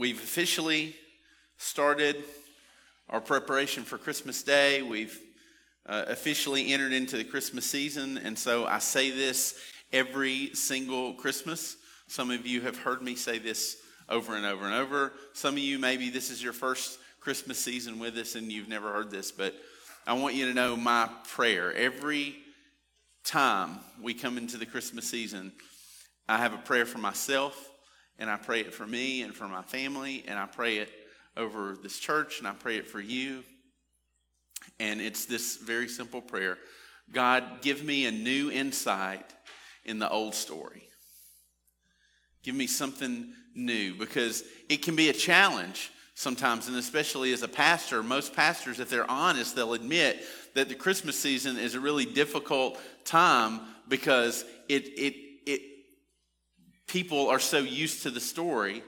we've officially started our preparation for Christmas Day. We've uh, officially entered into the Christmas season, and so I say this every single Christmas. Some of you have heard me say this over and over and over. Some of you, maybe this is your first Christmas season with us and you've never heard this, but I want you to know my prayer. Every time we come into the Christmas season, I have a prayer for myself, and I pray it for me and for my family, and I pray it over this church, and I pray it for you. And it's this very simple prayer God, give me a new insight in the old story. Give me something new because it can be a challenge sometimes, and especially as a pastor. Most pastors, if they're honest, they'll admit that the Christmas season is a really difficult time because it, it, people are so used to the story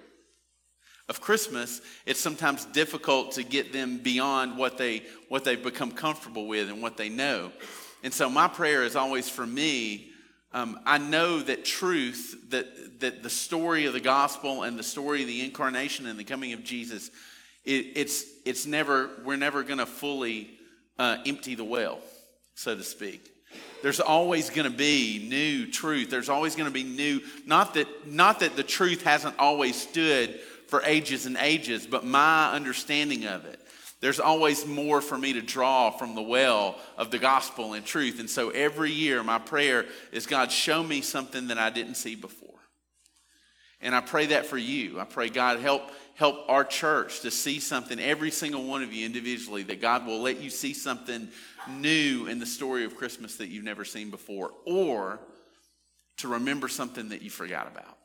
of Christmas, it's sometimes difficult to get them beyond what they what they've become comfortable with and what they know. And so my prayer is always for me. Um, I know that truth, that that the story of the gospel and the story of the incarnation and the coming of Jesus, it, it's it's never we're never going to fully uh, empty the well, so to speak. There's always going to be new truth. There's always going to be new. Not that not that the truth hasn't always stood for ages and ages, but my understanding of it. There's always more for me to draw from the well of the gospel and truth. And so every year, my prayer is God, show me something that I didn't see before. And I pray that for you. I pray, God, help, help our church to see something, every single one of you individually, that God will let you see something new in the story of Christmas that you've never seen before, or to remember something that you forgot about.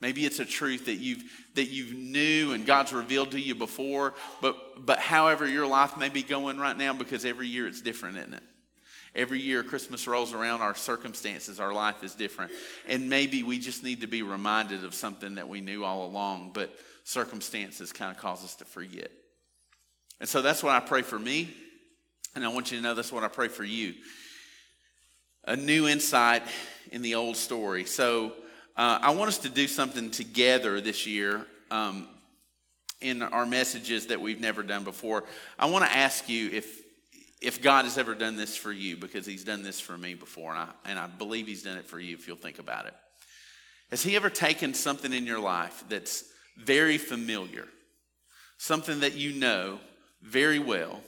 Maybe it's a truth that you've that you knew and God's revealed to you before, but but however your life may be going right now, because every year it's different, isn't it? Every year Christmas rolls around, our circumstances, our life is different. And maybe we just need to be reminded of something that we knew all along, but circumstances kind of cause us to forget. And so that's what I pray for me. And I want you to know that's what I pray for you. A new insight in the old story. So uh, I want us to do something together this year um, in our messages that we've never done before. I want to ask you if if God has ever done this for you, because He's done this for me before, and I, and I believe He's done it for you if you'll think about it. Has He ever taken something in your life that's very familiar, something that you know very well,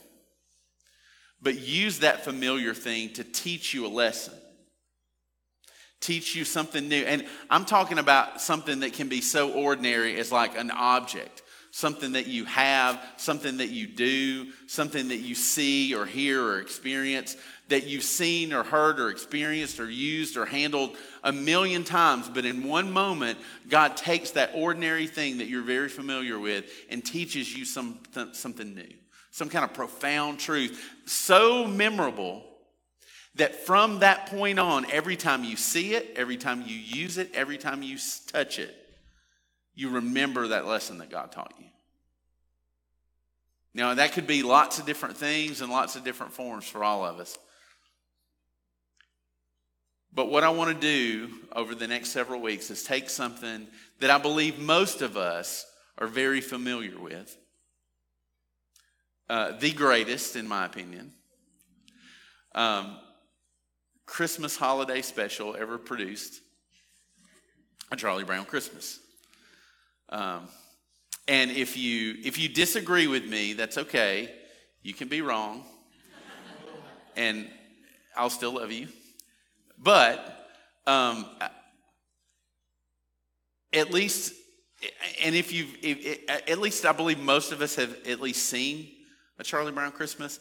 but use that familiar thing to teach you a lesson? teach you something new. And I'm talking about something that can be so ordinary as like an object, something that you have, something that you do, something that you see or hear or experience that you've seen or heard or experienced or used or handled a million times. But in one moment, God takes that ordinary thing that you're very familiar with and teaches you some, something new, some kind of profound truth, so memorable that from that point on, every time you see it, every time you use it, every time you touch it, you remember that lesson that God taught you. Now, that could be lots of different things and lots of different forms for all of us. But what I want to do over the next several weeks is take something that I believe most of us are very familiar with. Uh, the greatest, in my opinion. Um, Christmas holiday special ever produced a Charlie Brown Christmas. Um, and if you if you disagree with me, that's okay. You can be wrong, and I'll still love you. But um, at least, and if you at least I believe most of us have at least seen a Charlie Brown Christmas.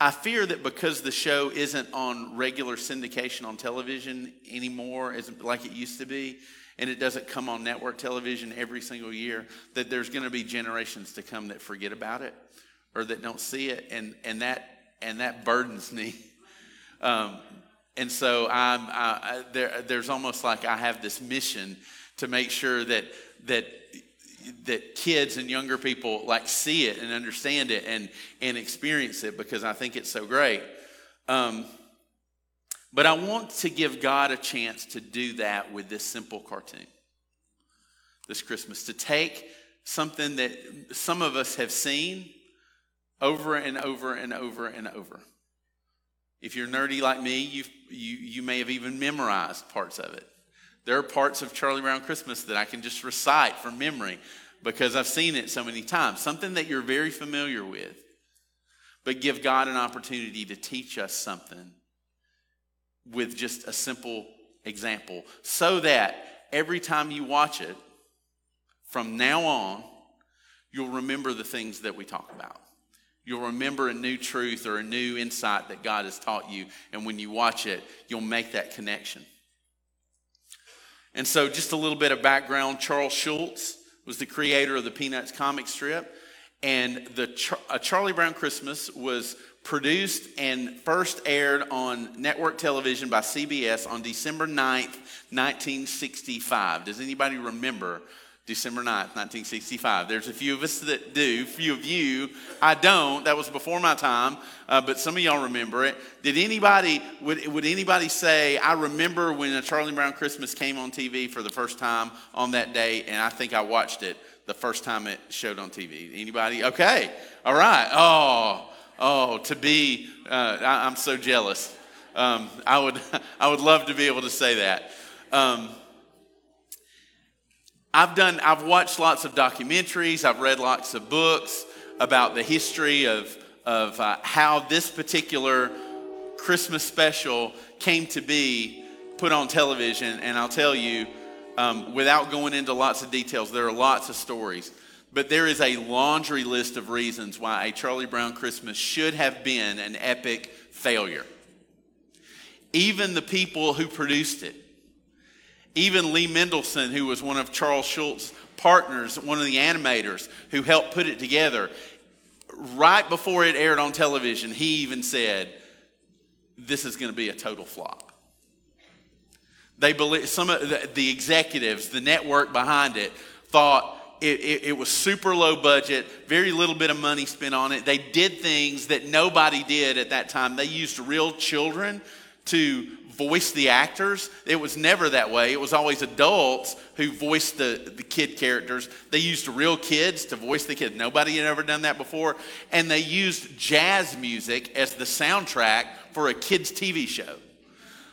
I fear that because the show isn't on regular syndication on television anymore, as like it used to be, and it doesn't come on network television every single year, that there's going to be generations to come that forget about it or that don't see it, and and that and that burdens me. Um, and so I'm I, there. There's almost like I have this mission to make sure that that that kids and younger people like see it and understand it and and experience it because I think it's so great. Um, but I want to give God a chance to do that with this simple cartoon this Christmas to take something that some of us have seen over and over and over and over. If you're nerdy like me, you you, you may have even memorized parts of it. There are parts of Charlie Brown Christmas that I can just recite from memory because I've seen it so many times. Something that you're very familiar with. But give God an opportunity to teach us something with just a simple example so that every time you watch it, from now on, you'll remember the things that we talk about. You'll remember a new truth or a new insight that God has taught you. And when you watch it, you'll make that connection. And so, just a little bit of background Charles Schulz was the creator of the Peanuts comic strip. And the Char- Charlie Brown Christmas was produced and first aired on network television by CBS on December 9th, 1965. Does anybody remember December 9th, 1965. There's a few of us that do, few of you, I don't. That was before my time, uh, but some of y'all remember it. Did anybody, would, would anybody say, I remember when a Charlie Brown Christmas came on TV for the first time on that day, and I think I watched it the first time it showed on TV? Anybody? Okay, all right. Oh, oh, to be, uh, I, am so jealous. Um, I, would, I would love to be able to say that. Um, I've done, I've watched lots of documentaries, I've read lots of books about the history of, of uh, how this particular Christmas special came to be put on television. And I'll tell you, um, without going into lots of details, there are lots of stories. But there is a laundry list of reasons why a Charlie Brown Christmas should have been an epic failure. Even the people who produced it even Lee Mendelson, who was one of Charles Schulz's partners, one of the animators who helped put it together, right before it aired on television, he even said, This is going to be a total flop. They believe some of the, the executives, the network behind it, thought it, it, it, was super low budget, very little bit of money spent on it. They did things that nobody did at that time. They used real children to voice the actors. It was never that way. It was always adults who voiced the, the kid characters. They used real kids to voice the kids. Nobody had ever done that before. And they used jazz music as the soundtrack for a kid's TV show.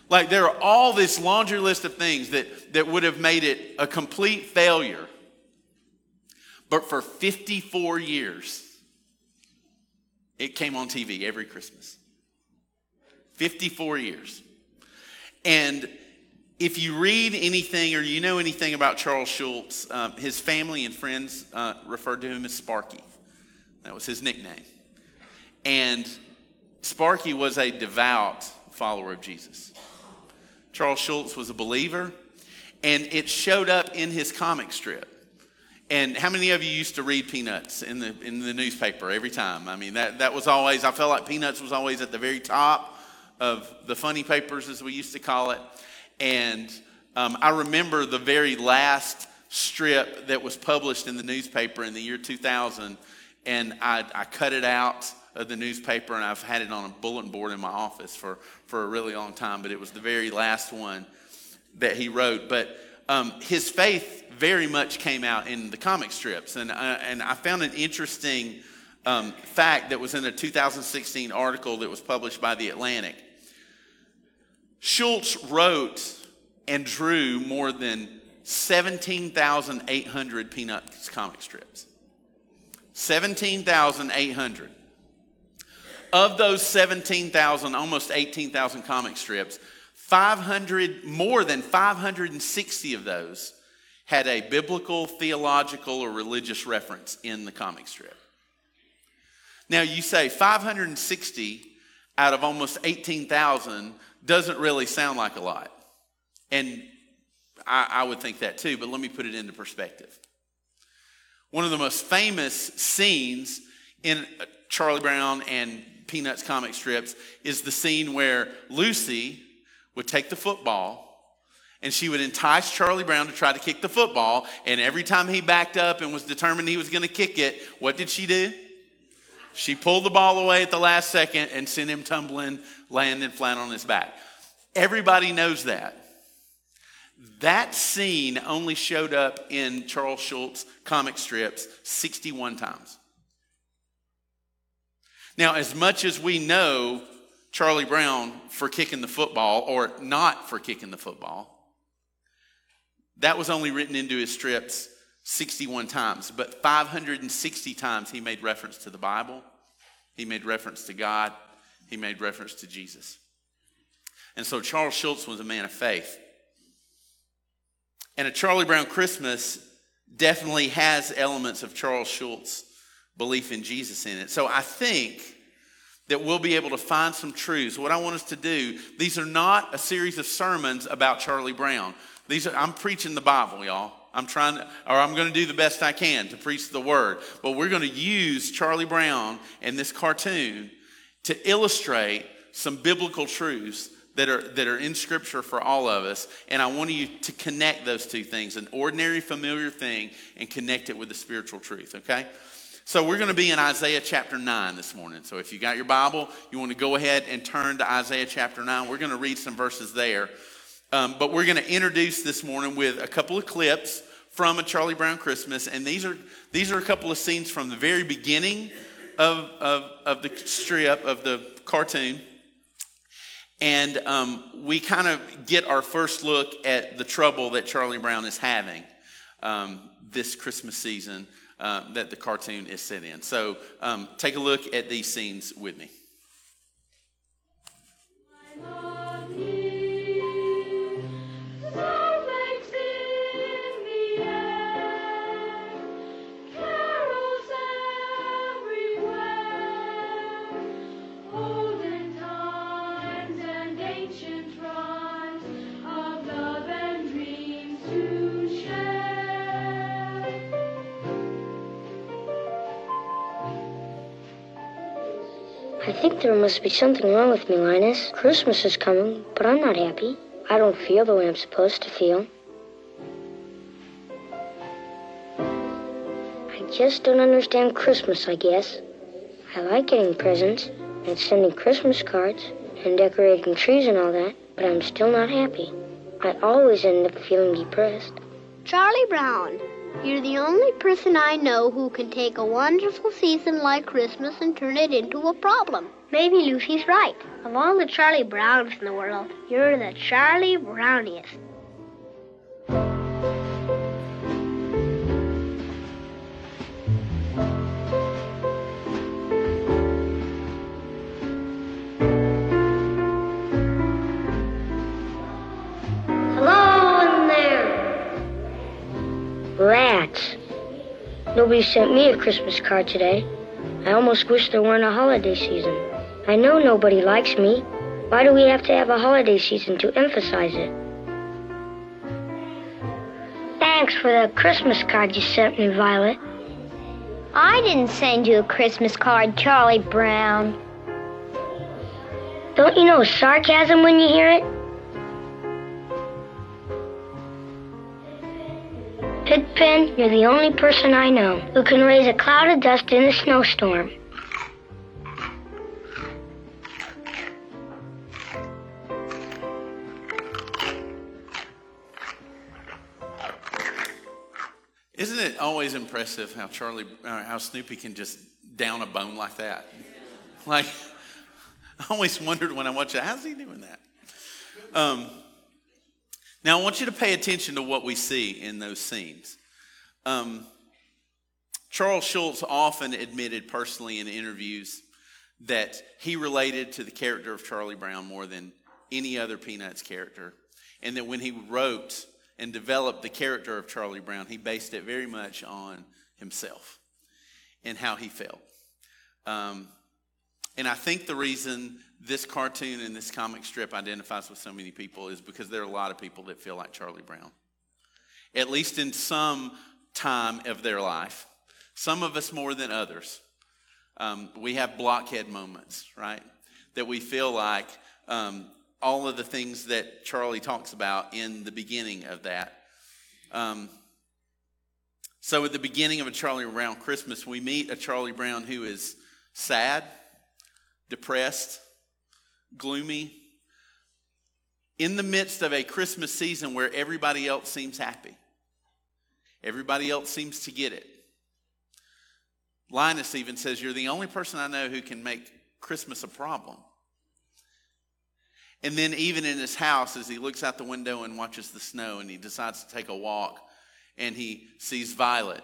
Like there are all this laundry list of things that, that would have made it a complete failure. But for 54 years, it came on TV every Christmas. 54 years. And if you read anything or you know anything about Charles Schulz, um, his family and friends uh, referred to him as Sparky. That was his nickname. And Sparky was a devout follower of Jesus. Charles Schulz was a believer, and it showed up in his comic strip. And how many of you used to read Peanuts in the in the newspaper every time? I mean, that, that was always, I felt like Peanuts was always at the very top of the funny papers, as we used to call it. And um, I remember the very last strip that was published in the newspaper in the year 2000, and I, I cut it out of the newspaper, and I've had it on a bulletin board in my office for, for a really long time, but it was the very last one that he wrote. But um, his faith very much came out in the comic strips, and, uh, and I found an interesting um, fact that was in a 2016 article that was published by The Atlantic. Schulz wrote and drew more than 17,800 Peanuts comic strips. 17,800. Of those 17,000, almost 18,000 comic strips, 500, more than 560 of those had a biblical, theological, or religious reference in the comic strip. Now you say 560 out of almost 18,000 doesn't really sound like a lot. And I, I, would think that too, but let me put it into perspective. One of the most famous scenes in uh, Charlie Brown and Peanuts comic strips is the scene where Lucy would take the football and she would entice Charlie Brown to try to kick the football. And every time he backed up and was determined he was going to kick it, what did she do? She pulled the ball away at the last second and sent him tumbling, landing flat on his back. Everybody knows that. That scene only showed up in Charles Schulz comic strips 61 times. Now, as much as we know Charlie Brown for kicking the football or not for kicking the football, that was only written into his strips 61 times, but 560 times he made reference to the Bible, he made reference to God, he made reference to Jesus. And so Charles Schulz was a man of faith. And a Charlie Brown Christmas definitely has elements of Charles Schulz belief in Jesus in it. So I think that we'll be able to find some truths. What I want us to do, these are not a series of sermons about Charlie Brown. These are, I'm preaching the Bible, y'all. I'm trying to, or I'm going to do the best I can to preach the word. But we're going to use Charlie Brown and this cartoon to illustrate some biblical truths that are, that are in Scripture for all of us. And I want you to connect those two things an ordinary, familiar thing and connect it with the spiritual truth, okay? So we're going to be in Isaiah chapter 9 this morning. So if you got your Bible, you want to go ahead and turn to Isaiah chapter 9. We're going to read some verses there. Um, but we're going to introduce this morning with a couple of clips from a Charlie Brown Christmas. And these are, these are a couple of scenes from the very beginning of, of, of the strip, of the cartoon. And um, we kind of get our first look at the trouble that Charlie Brown is having um, this Christmas season uh, that the cartoon is set in. So um, take a look at these scenes with me. I think there must be something wrong with me, Linus. Christmas is coming, but I'm not happy. I don't feel the way I'm supposed to feel. I just don't understand Christmas, I guess. I like getting presents and sending Christmas cards and decorating trees and all that, but I'm still not happy. I always end up feeling depressed. Charlie Brown, you're the only person I know who can take a wonderful season like Christmas and turn it into a problem. Maybe Lucy's right. Of all the Charlie Browns in the world, you're the Charlie Browniest. Nobody sent me a Christmas card today. I almost wish there weren't a holiday season. I know nobody likes me. Why do we have to have a holiday season to emphasize it? Thanks for the Christmas card you sent me, Violet. I didn't send you a Christmas card, Charlie Brown. Don't you know sarcasm when you hear it? Pigpen, you're the only person I know who can raise a cloud of dust in a snowstorm. Isn't it always impressive how Charlie, uh, how Snoopy can just down a bone like that? Like, I always wondered when I watched it, how's he doing that? Um, now, I want you to pay attention to what we see in those scenes. Um, Charles Schulz often admitted personally in interviews that he related to the character of Charlie Brown more than any other Peanuts character, and that when he wrote and developed the character of Charlie Brown, he based it very much on himself and how he felt. Um, and I think the reason this cartoon and this comic strip identifies with so many people is because there are a lot of people that feel like Charlie Brown, at least in some time of their life. Some of us more than others. Um, we have blockhead moments, right? That we feel like um, all of the things that Charlie talks about in the beginning of that. Um, so, at the beginning of a Charlie Brown Christmas, we meet a Charlie Brown who is sad, depressed, gloomy, in the midst of a Christmas season where everybody else seems happy. Everybody else seems to get it. Linus even says, You're the only person I know who can make Christmas a problem. And then, even in his house, as he looks out the window and watches the snow and he decides to take a walk and he sees Violet,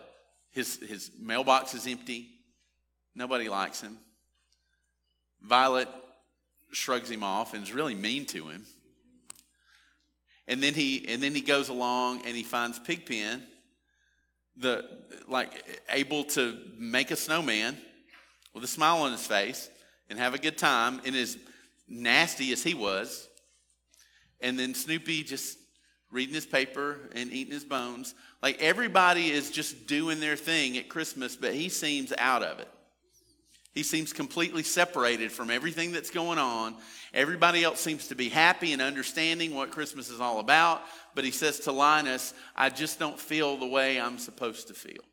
his, his mailbox is empty. Nobody likes him. Violet shrugs him off and is really mean to him. And then he and then he goes along and he finds Pigpen, the like able to make a snowman with a smile on his face and have a good time and as nasty as he was. And then Snoopy just reading his paper and eating his bones. Like everybody is just doing their thing at Christmas, but he seems out of it. He seems completely separated from everything that's going on. Everybody else seems to be happy and understanding what Christmas is all about. But he says to Linus, I just don't feel the way I'm supposed to feel.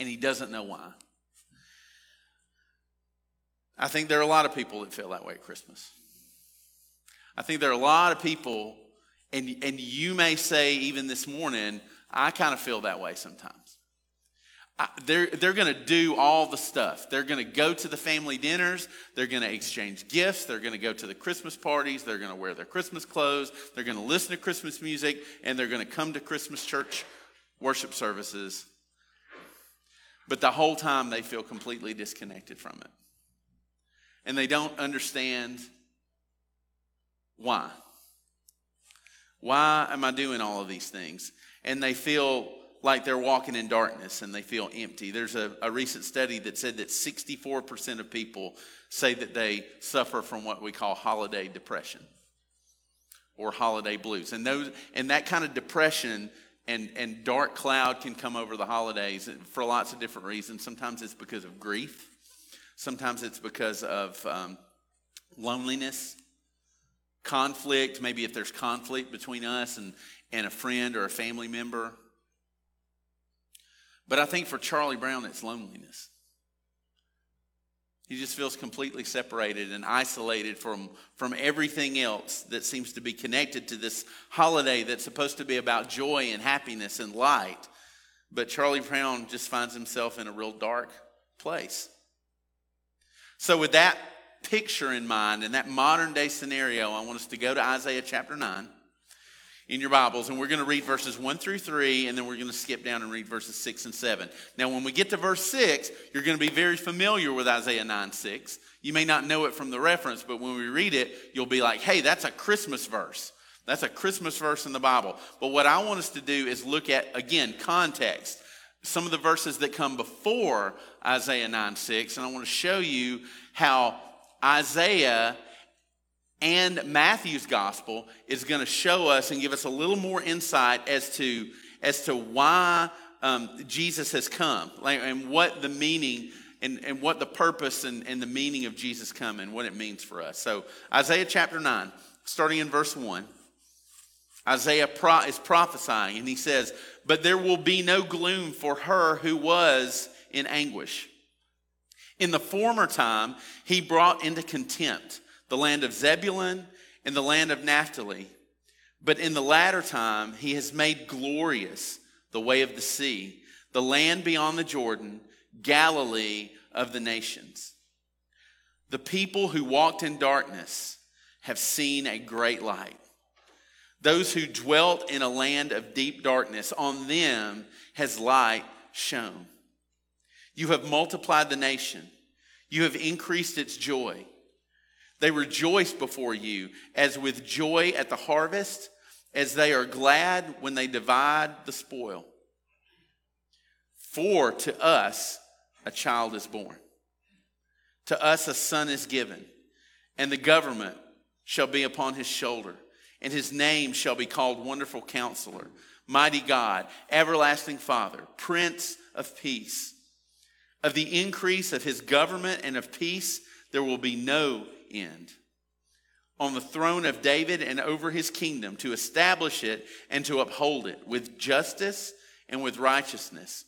And he doesn't know why. I think there are a lot of people that feel that way at Christmas. I think there are a lot of people, and, and you may say even this morning, I kind of feel that way sometimes they're, they're going to do all the stuff. They're going to go to the family dinners. They're going to exchange gifts. They're going to go to the Christmas parties. They're going to wear their Christmas clothes. They're going to listen to Christmas music. And they're going to come to Christmas church worship services. But the whole time they feel completely disconnected from it. And they don't understand why. Why am I doing all of these things? And they feel like they're walking in darkness and they feel empty. There's a, a recent study that said that 64% of people say that they suffer from what we call holiday depression or holiday blues. And those and that kind of depression and, and dark cloud can come over the holidays for lots of different reasons. Sometimes it's because of grief. Sometimes it's because of um, loneliness, conflict. Maybe if there's conflict between us and, and a friend or a family member, but I think for Charlie Brown, it's loneliness. He just feels completely separated and isolated from, from everything else that seems to be connected to this holiday that's supposed to be about joy and happiness and light. But Charlie Brown just finds himself in a real dark place. So, with that picture in mind and that modern day scenario, I want us to go to Isaiah chapter 9 in your Bibles, and we're going to read verses 1 through 3, and then we're going to skip down and read verses 6 and 7. Now, when we get to verse 6, you're going to be very familiar with Isaiah 9 6. You may not know it from the reference, but when we read it, you'll be like, hey, that's a Christmas verse. That's a Christmas verse in the Bible. But what I want us to do is look at, again, context. Some of the verses that come before Isaiah 9 6, and I want to show you how Isaiah and Matthew's gospel is going to show us and give us a little more insight as to as to why um, Jesus has come and what the meaning and, and what the purpose and, and the meaning of Jesus come and what it means for us. So Isaiah chapter 9, starting in verse 1, Isaiah pro- is prophesying and he says, But there will be no gloom for her who was in anguish. In the former time, he brought into contempt the land of Zebulun and the land of Naphtali. But in the latter time, he has made glorious the way of the sea, the land beyond the Jordan, Galilee of the nations. The people who walked in darkness have seen a great light. Those who dwelt in a land of deep darkness, on them has light shone. You have multiplied the nation, you have increased its joy. They rejoice before you as with joy at the harvest, as they are glad when they divide the spoil. For to us a child is born, to us a son is given, and the government shall be upon his shoulder, and his name shall be called Wonderful Counselor, Mighty God, Everlasting Father, Prince of Peace. Of the increase of his government and of peace, there will be no end on the throne of David and over his kingdom to establish it and to uphold it with justice and with righteousness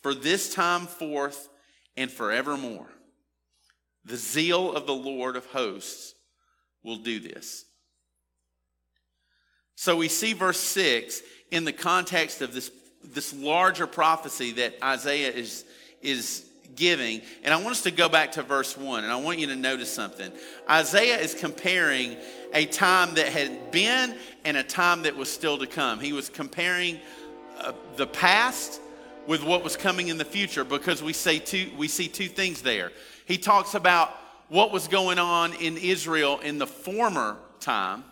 for this time forth and forevermore. The zeal of the Lord of hosts will do this. So we see verse 6 in the context of this, this larger prophecy that Isaiah is, is giving. And I want us to go back to verse 1, and I want you to notice something. Isaiah is comparing a time that had been and a time that was still to come. He was comparing uh, the past with what was coming in the future because we, say two, we see two things there. He talks about what was going on in Israel in the former time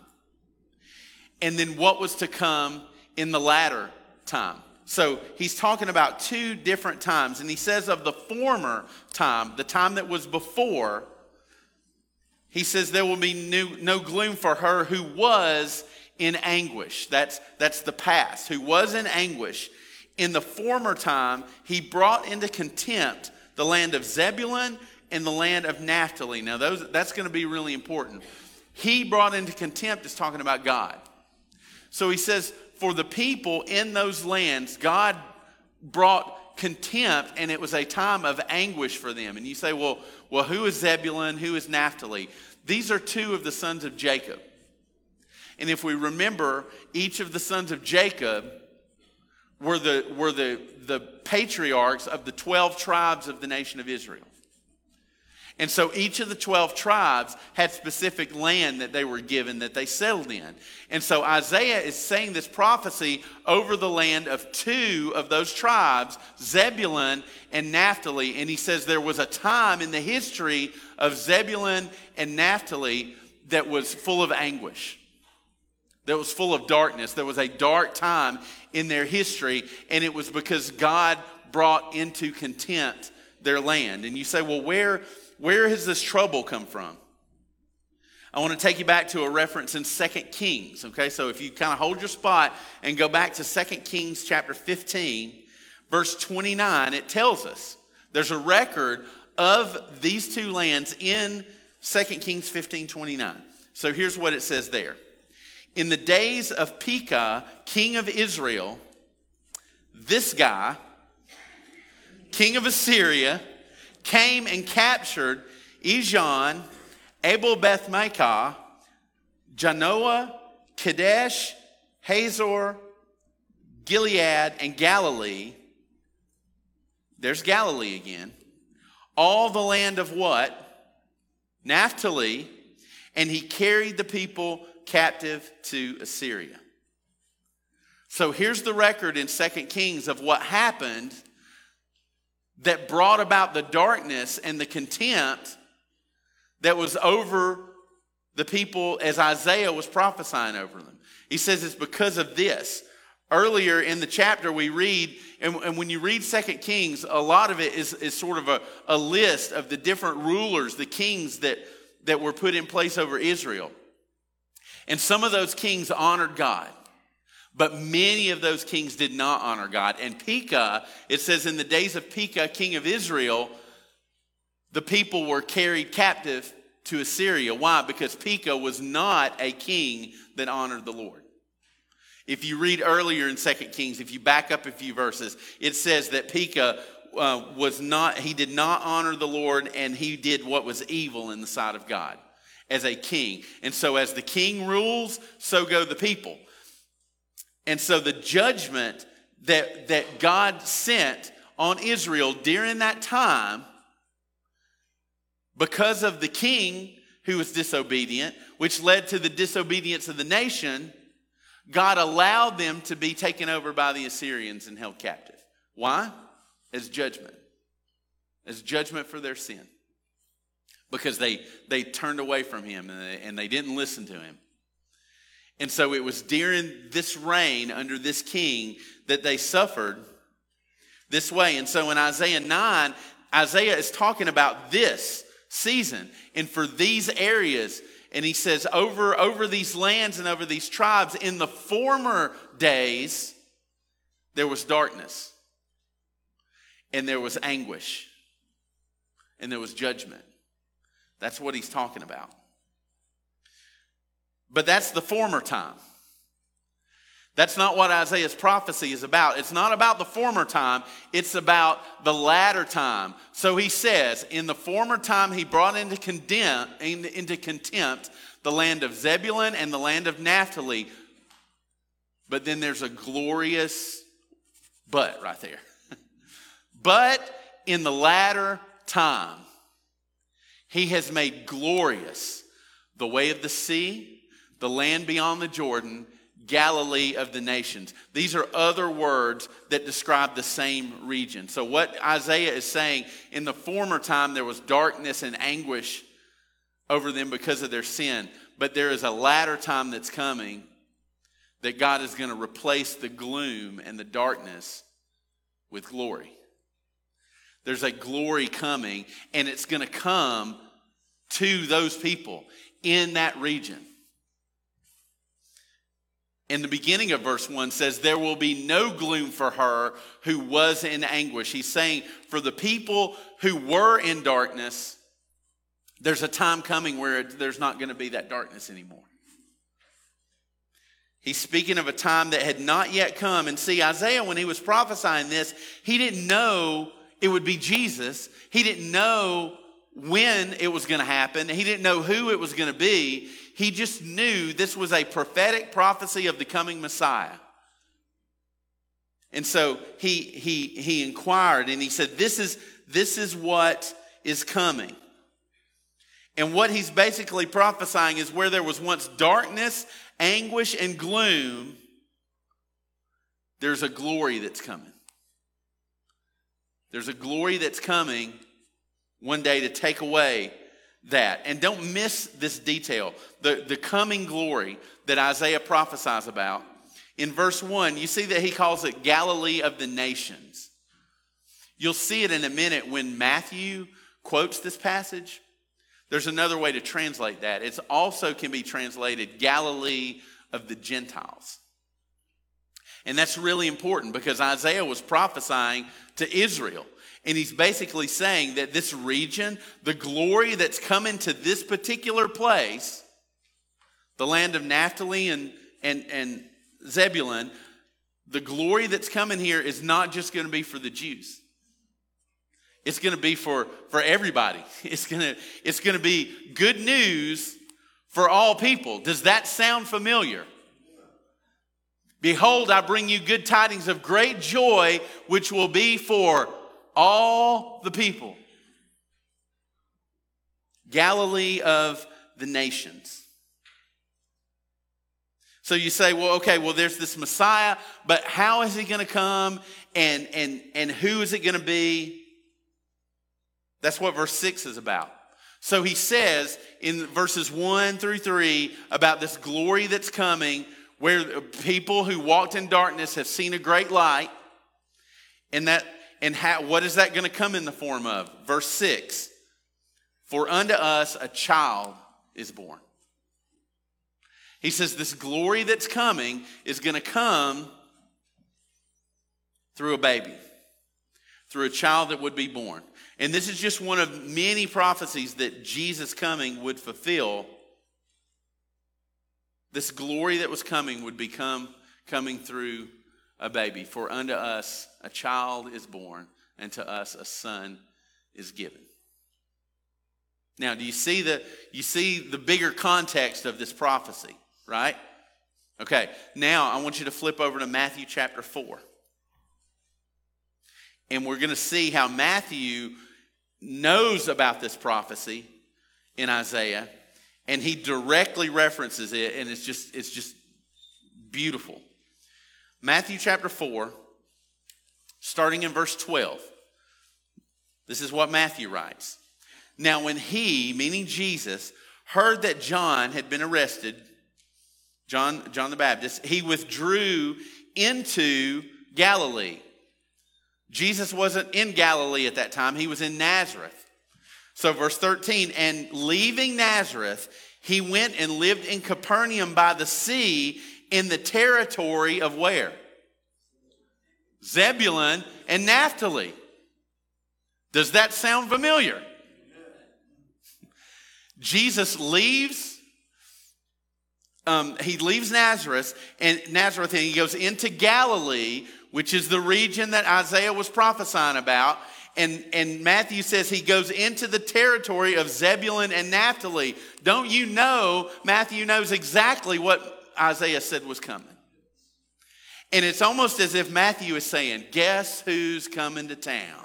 and then what was to come in the latter time. So he's talking about two different times. And he says of the former time, the time that was before, he says there will be new, no gloom for her who was in anguish. That's, that's the past, who was in anguish. In the former time, he brought into contempt the land of Zebulun and the land of Naphtali. Now, those, that's going to be really important. He brought into contempt is talking about God. So he says, for the people in those lands, God brought contempt and it was a time of anguish for them. And you say, well, well, who is Zebulun? Who is Naphtali? These are two of the sons of Jacob. And if we remember, each of the sons of Jacob were the, were the, the patriarchs of the 12 tribes of the nation of Israel. And so each of the 12 tribes had specific land that they were given that they settled in. And so Isaiah is saying this prophecy over the land of two of those tribes, Zebulun and Naphtali. And he says there was a time in the history of Zebulun and Naphtali that was full of anguish, that was full of darkness. There was a dark time in their history, and it was because God brought into contempt their land. And you say, well, where where has this trouble come from? I want to take you back to a reference in 2 Kings. Okay, so if you kind of hold your spot and go back to 2 Kings chapter 15, verse 29, it tells us there's a record of these two lands in 2 Kings 15 29. So here's what it says there. In the days of Pekah, king of Israel, this guy, king of Assyria, came and captured Ijon, Abel Beth Maacah, Janoah, Kadesh, Hazor, Gilead, and Galilee. There's Galilee again. All the land of what? Naphtali. And he carried the people captive to Assyria. So here's the record in 2 Kings of what happened that brought about the darkness and the contempt that was over the people as Isaiah was prophesying over them. He says it's because of this. Earlier in the chapter, we read, and, and when you read Second Kings, a lot of it is, is sort of a, a list of the different rulers, the kings that, that were put in place over Israel. And some of those kings honored God. But many of those kings did not honor God. And Pekah, it says, in the days of Pekah, king of Israel, the people were carried captive to Assyria. Why? Because Pekah was not a king that honored the Lord. If you read earlier in 2 Kings, if you back up a few verses, it says that Pekah uh, was not, he did not honor the Lord and he did what was evil in the sight of God as a king. And so, as the king rules, so go the people. And so the judgment that, that God sent on Israel during that time, because of the king who was disobedient, which led to the disobedience of the nation, God allowed them to be taken over by the Assyrians and held captive. Why? As judgment. As judgment for their sin. Because they, they turned away from him and they, and they didn't listen to him. And so it was during this reign under this king that they suffered this way. And so in Isaiah 9, Isaiah is talking about this season and for these areas. And he says, over, over these lands and over these tribes, in the former days, there was darkness and there was anguish and there was judgment. That's what he's talking about. But that's the former time. That's not what Isaiah's prophecy is about. It's not about the former time, it's about the latter time. So he says, In the former time, he brought into, condemn, into contempt the land of Zebulun and the land of Naphtali. But then there's a glorious but right there. but in the latter time, he has made glorious the way of the sea, the land beyond the Jordan, Galilee of the nations. These are other words that describe the same region. So, what Isaiah is saying, in the former time, there was darkness and anguish over them because of their sin. But there is a latter time that's coming that God is going to replace the gloom and the darkness with glory. There's a glory coming, and it's going to come to those people in that region. In the beginning of verse 1 says, There will be no gloom for her who was in anguish. He's saying, For the people who were in darkness, there's a time coming where there's not going to be that darkness anymore. He's speaking of a time that had not yet come. And see, Isaiah, when he was prophesying this, he didn't know it would be Jesus. He didn't know when it was going to happen. He didn't know who it was going to be. He just knew this was a prophetic prophecy of the coming Messiah. And so he, he, he inquired and he said, this is, this is what is coming. And what he's basically prophesying is where there was once darkness, anguish, and gloom, there's a glory that's coming. There's a glory that's coming one day to take away that. And don't miss this detail the, the coming glory that Isaiah prophesies about. In verse 1, you see that he calls it Galilee of the nations. You'll see it in a minute when Matthew quotes this passage. There's another way to translate that. It also can be translated Galilee of the Gentiles. And that's really important because Isaiah was prophesying to Israel. And he's basically saying that this region, the glory that's coming to this particular place, the land of Naphtali and, and, and Zebulun, the glory that's coming here is not just going to be for the Jews. It's going to be for, for everybody. It's going to, it's going to be good news for all people. Does that sound familiar? Behold, I bring you good tidings of great joy, which will be for all the people. Galilee of the nations. So you say, well, okay, well, there's this Messiah, but how is he going to come and, and, and who is it going to be? That's what verse 6 is about. So he says in verses 1 through 3 about this glory that's coming, where people who walked in darkness have seen a great light. And that and how, what is that going to come in the form of? Verse 6 For unto us a child is born. He says this glory that's coming is going to come through a baby, through a child that would be born. And this is just one of many prophecies that Jesus coming would fulfill. This glory that was coming would become coming through a baby. For unto us a child is born, and to us a son is given. Now, do you see the you see the bigger context of this prophecy, right? Okay, now I want you to flip over to Matthew chapter 4. And we're going to see how Matthew knows about this prophecy in Isaiah and he directly references it and it's just it's just beautiful. Matthew chapter 4, starting in verse 12. This is what Matthew writes. Now, when he, meaning Jesus, heard that John had been arrested, John, John the Baptist, he withdrew into Galilee. Jesus wasn't in Galilee at that time, he was in Nazareth. So, verse 13, and leaving Nazareth, he went and lived in Capernaum by the sea in the territory of where? Zebulun and Naphtali. Does that sound familiar? Jesus leaves. Um, he leaves Nazareth and Nazareth, and he goes into Galilee, which is the region that Isaiah was prophesying about. And, and Matthew says he goes into the territory of Zebulun and Naphtali. Don't you know Matthew knows exactly what Isaiah said was coming. And it's almost as if Matthew is saying, Guess who's coming to town?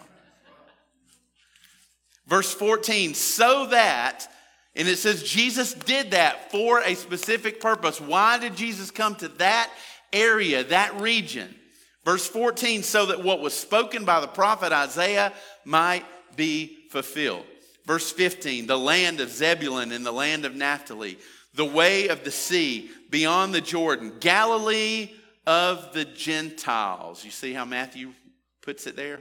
Verse 14, so that, and it says Jesus did that for a specific purpose. Why did Jesus come to that area, that region? Verse 14, so that what was spoken by the prophet Isaiah might be fulfilled. Verse 15, the land of Zebulun and the land of Naphtali, the way of the sea beyond the Jordan, Galilee of the Gentiles. You see how Matthew puts it there?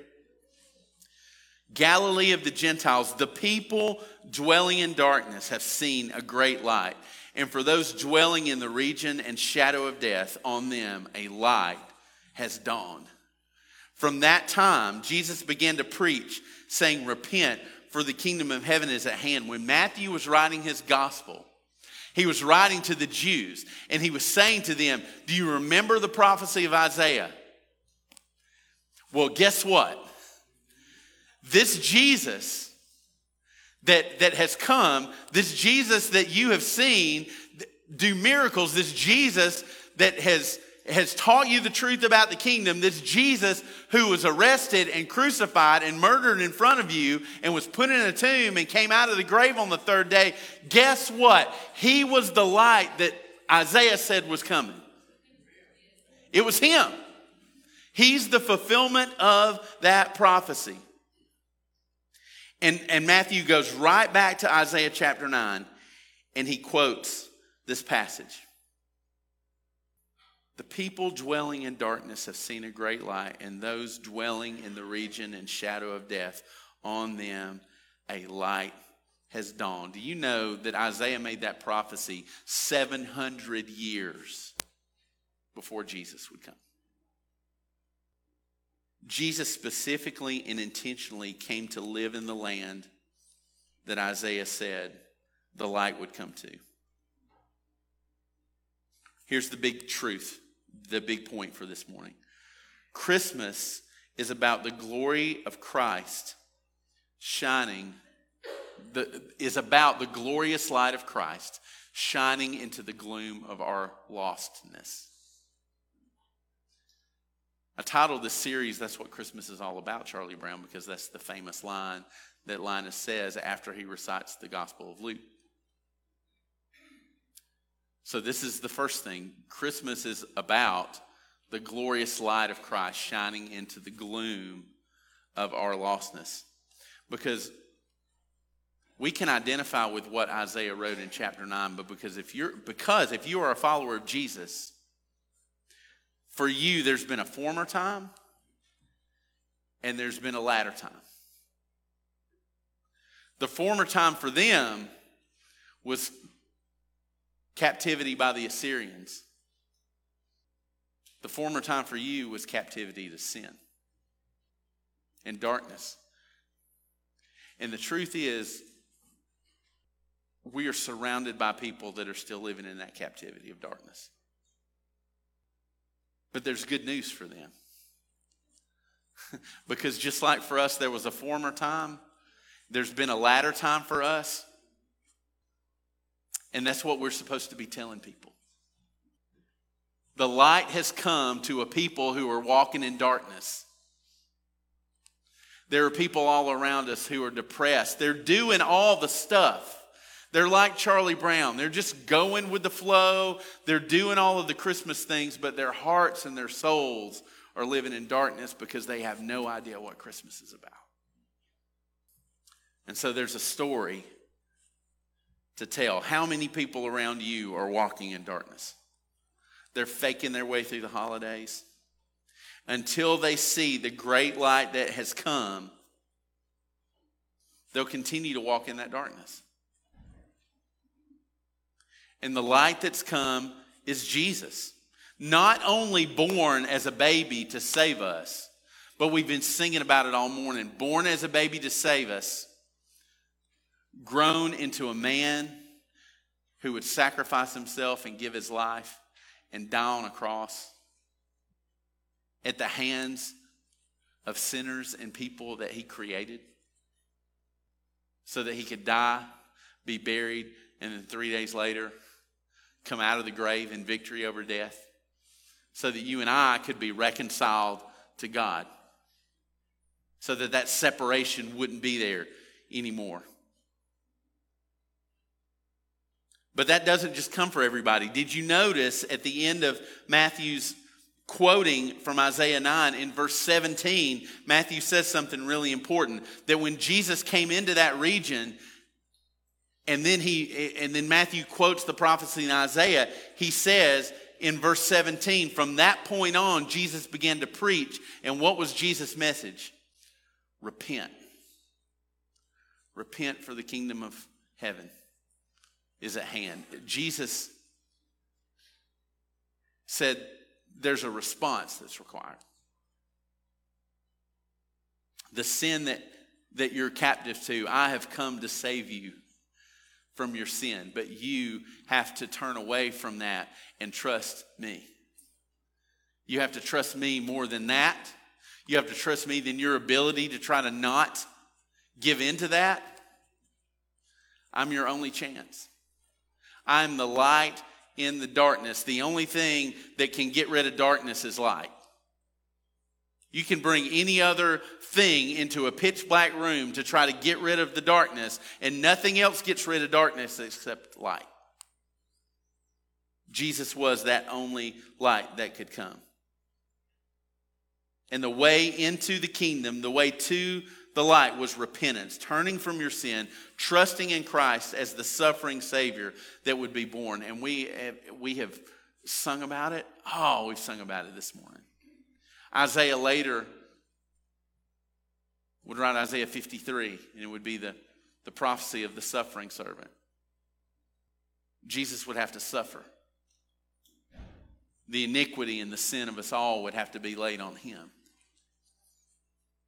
Galilee of the Gentiles, the people dwelling in darkness have seen a great light. And for those dwelling in the region and shadow of death, on them a light has dawned. From that time, Jesus began to preach, saying, Repent, for the kingdom of heaven is at hand. When Matthew was writing his gospel, he was writing to the Jews, and he was saying to them, Do you remember the prophecy of Isaiah? Well, guess what? This Jesus that, that has come, this Jesus that you have seen do miracles, this Jesus that has, has taught you the truth about the kingdom, this Jesus who was arrested and crucified and murdered in front of you and was put in a tomb and came out of the grave on the third day, guess what? He was the light that Isaiah said was coming. It was him. He's the fulfillment of that prophecy. And, and Matthew goes right back to Isaiah chapter 9 and he quotes this passage. The people dwelling in darkness have seen a great light, and those dwelling in the region and shadow of death, on them a light has dawned. Do you know that Isaiah made that prophecy 700 years before Jesus would come? Jesus specifically and intentionally came to live in the land that Isaiah said the light would come to. Here's the big truth, the big point for this morning Christmas is about the glory of Christ shining, the, is about the glorious light of Christ shining into the gloom of our lostness. I titled this series, That's What Christmas is All About, Charlie Brown, because that's the famous line that Linus says after he recites the Gospel of Luke. So, this is the first thing. Christmas is about the glorious light of Christ shining into the gloom of our lostness. Because we can identify with what Isaiah wrote in chapter 9, but because if you're because if you are a follower of Jesus, for you, there's been a former time and there's been a latter time. The former time for them was captivity by the Assyrians. The former time for you was captivity to sin and darkness. And the truth is, we are surrounded by people that are still living in that captivity of darkness. But there's good news for them. because just like for us, there was a former time, there's been a latter time for us. And that's what we're supposed to be telling people. The light has come to a people who are walking in darkness. There are people all around us who are depressed. They're doing all the stuff they're like Charlie Brown. They're just going with the flow. They're doing all of the Christmas things, but their hearts and their souls are living in darkness because they have no idea what Christmas is about. And so there's a story to tell. How many people around you are walking in darkness? They're faking their way through the holidays until they see the great light that has come. They'll continue to walk in that darkness. And the light that's come is Jesus. Not only born as a baby to save us, but we've been singing about it all morning. Born as a baby to save us, grown into a man who would sacrifice himself and give his life and die on a cross at the hands of sinners and people that he created so that he could die, be buried, and then three days later come out of the grave in victory over death so that you and I could be reconciled to God, so that that separation wouldn't be there anymore. But that doesn't just come for everybody. Did you notice at the end of Matthew's quoting from Isaiah 9 in verse 17, Matthew says something really important that when Jesus came into that region, and then he and then Matthew quotes the prophecy in Isaiah, he says in verse 17, from that point on, Jesus began to preach. And what was Jesus' message? Repent. Repent for the kingdom of heaven is at hand. Jesus said there's a response that's required. The sin that, that you're captive to, I have come to save you from your sin, but you have to turn away from that and trust me. You have to trust me more than that. You have to trust me than your ability to try to not give into that. I'm your only chance. I'm the light in the darkness. The only thing that can get rid of darkness is light. You can bring any other thing into a pitch black room to try to get rid of the darkness, and nothing else gets rid of darkness except light. Jesus was that only light that could come. And the way into the kingdom, the way to the light was repentance, turning from your sin, trusting in Christ as the suffering Savior that would be born. And we have, we have sung about it. Oh, we've sung about it this morning. Isaiah later would write Isaiah 53, and it would be the, the prophecy of the suffering servant. Jesus would have to suffer. The iniquity and the sin of us all would have to be laid on him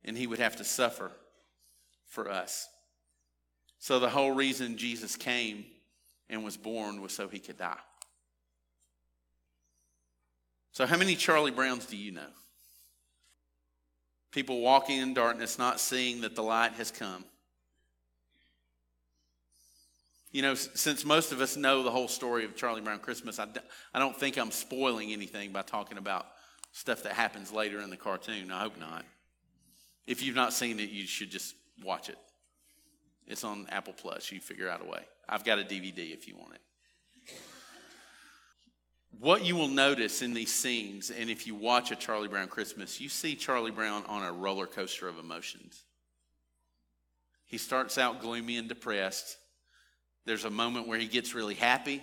and he would have to suffer for us. So, the whole reason Jesus came and was born was so he could die. So, how many Charlie Browns do you know? People walking in darkness, not seeing that the light has come. You know, since most of us know the whole story of Charlie Brown Christmas, I don't think I'm spoiling anything by talking about stuff that happens later in the cartoon. I hope not. If you've not seen it, you should just watch it. It's on Apple Plus. You figure out a way. I've got a DVD if you want it. What you will notice in these scenes, and if you watch a Charlie Brown Christmas, you see Charlie Brown on a roller coaster of emotions. He starts out gloomy and depressed. There's a moment where he gets really happy,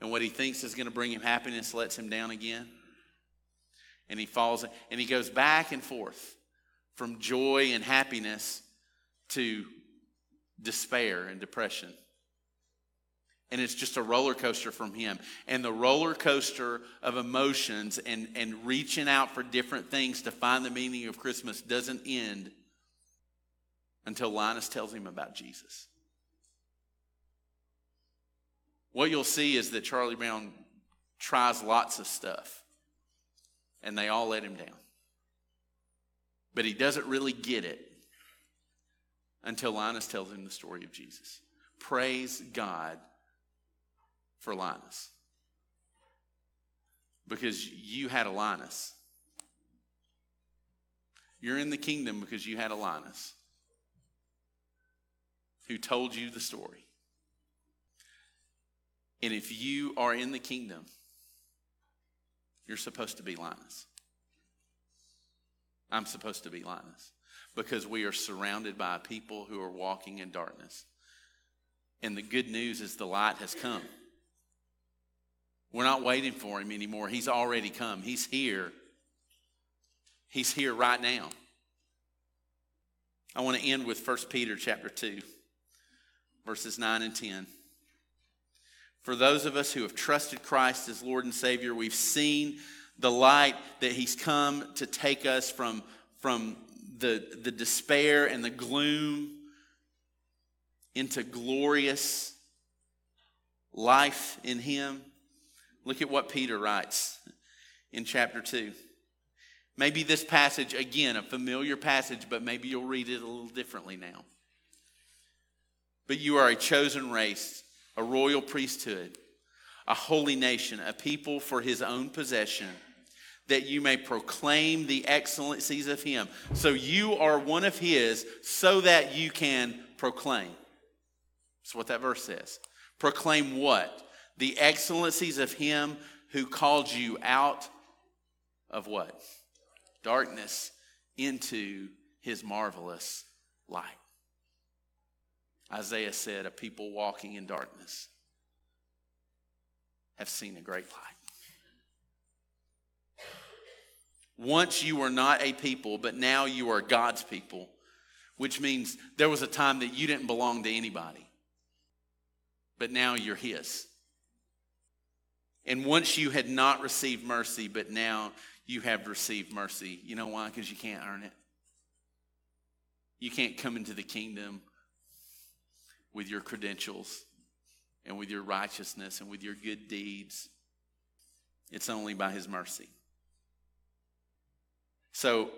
and what he thinks is going to bring him happiness lets him down again. And he falls, and he goes back and forth from joy and happiness to despair and depression. And it's just a roller coaster from him. And the roller coaster of emotions and, and reaching out for different things to find the meaning of Christmas doesn't end until Linus tells him about Jesus. What you'll see is that Charlie Brown tries lots of stuff, and they all let him down but he doesn't really get it until Linus tells him the story of Jesus. Praise God for Linus. Because you had a Linus. You're in the kingdom because you had a Linus who told you the story. And if you are in the kingdom, you're supposed to be Linus. I'm supposed to be Linus because we are surrounded by people who are walking in darkness. And the good news is the light has come. We're not waiting for him anymore. He's already come. He's here. He's here right now. I want to end with 1 Peter chapter 2, verses 9 and 10. For those of us who have trusted Christ as Lord and Savior, we've seen the light that He's come to take us from, from the, the despair and the gloom into glorious life in Him. Look at what Peter writes in chapter 2. Maybe this passage, again, a familiar passage, but maybe you'll read it a little differently now. But you are a chosen race, a royal priesthood a holy nation, a people for his own possession, that you may proclaim the excellencies of him. So you are one of his, so that you can proclaim. That's what that verse says. Proclaim what? The excellencies of him who called you out of what? Darkness into his marvelous light. Isaiah said, A people walking in darkness have seen a great light. Once you were not a people, but now you are God's people, which means there was a time that you didn't belong to anybody, but now you're His. And once you had not received mercy, but now you have received mercy. You know why? Because you can't earn it. You can't come into the kingdom with your credentials and with your righteousness and with your good deeds. It's only by His mercy. So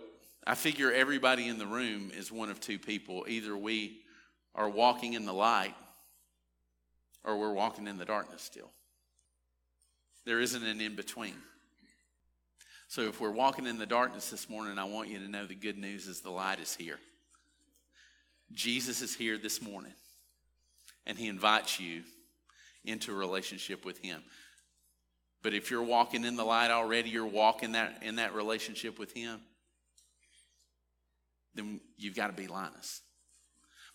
I figure everybody in the room is one of two people. Either we are walking in the light or we're walking in the darkness still. There isn't an in between. So if we're walking in the darkness this morning, I want you to know the good news is the light is here. Jesus is here this morning, and he invites you into a relationship with him. But if you're walking in the light already, you're walking that in that relationship with him, then you've got to be Linus.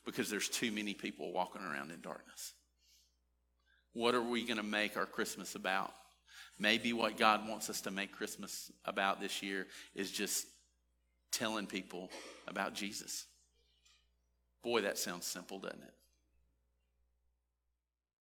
Because there's too many people walking around in darkness. What are we going to make our Christmas about? Maybe what God wants us to make Christmas about this year is just telling people about Jesus. Boy, that sounds simple, doesn't it?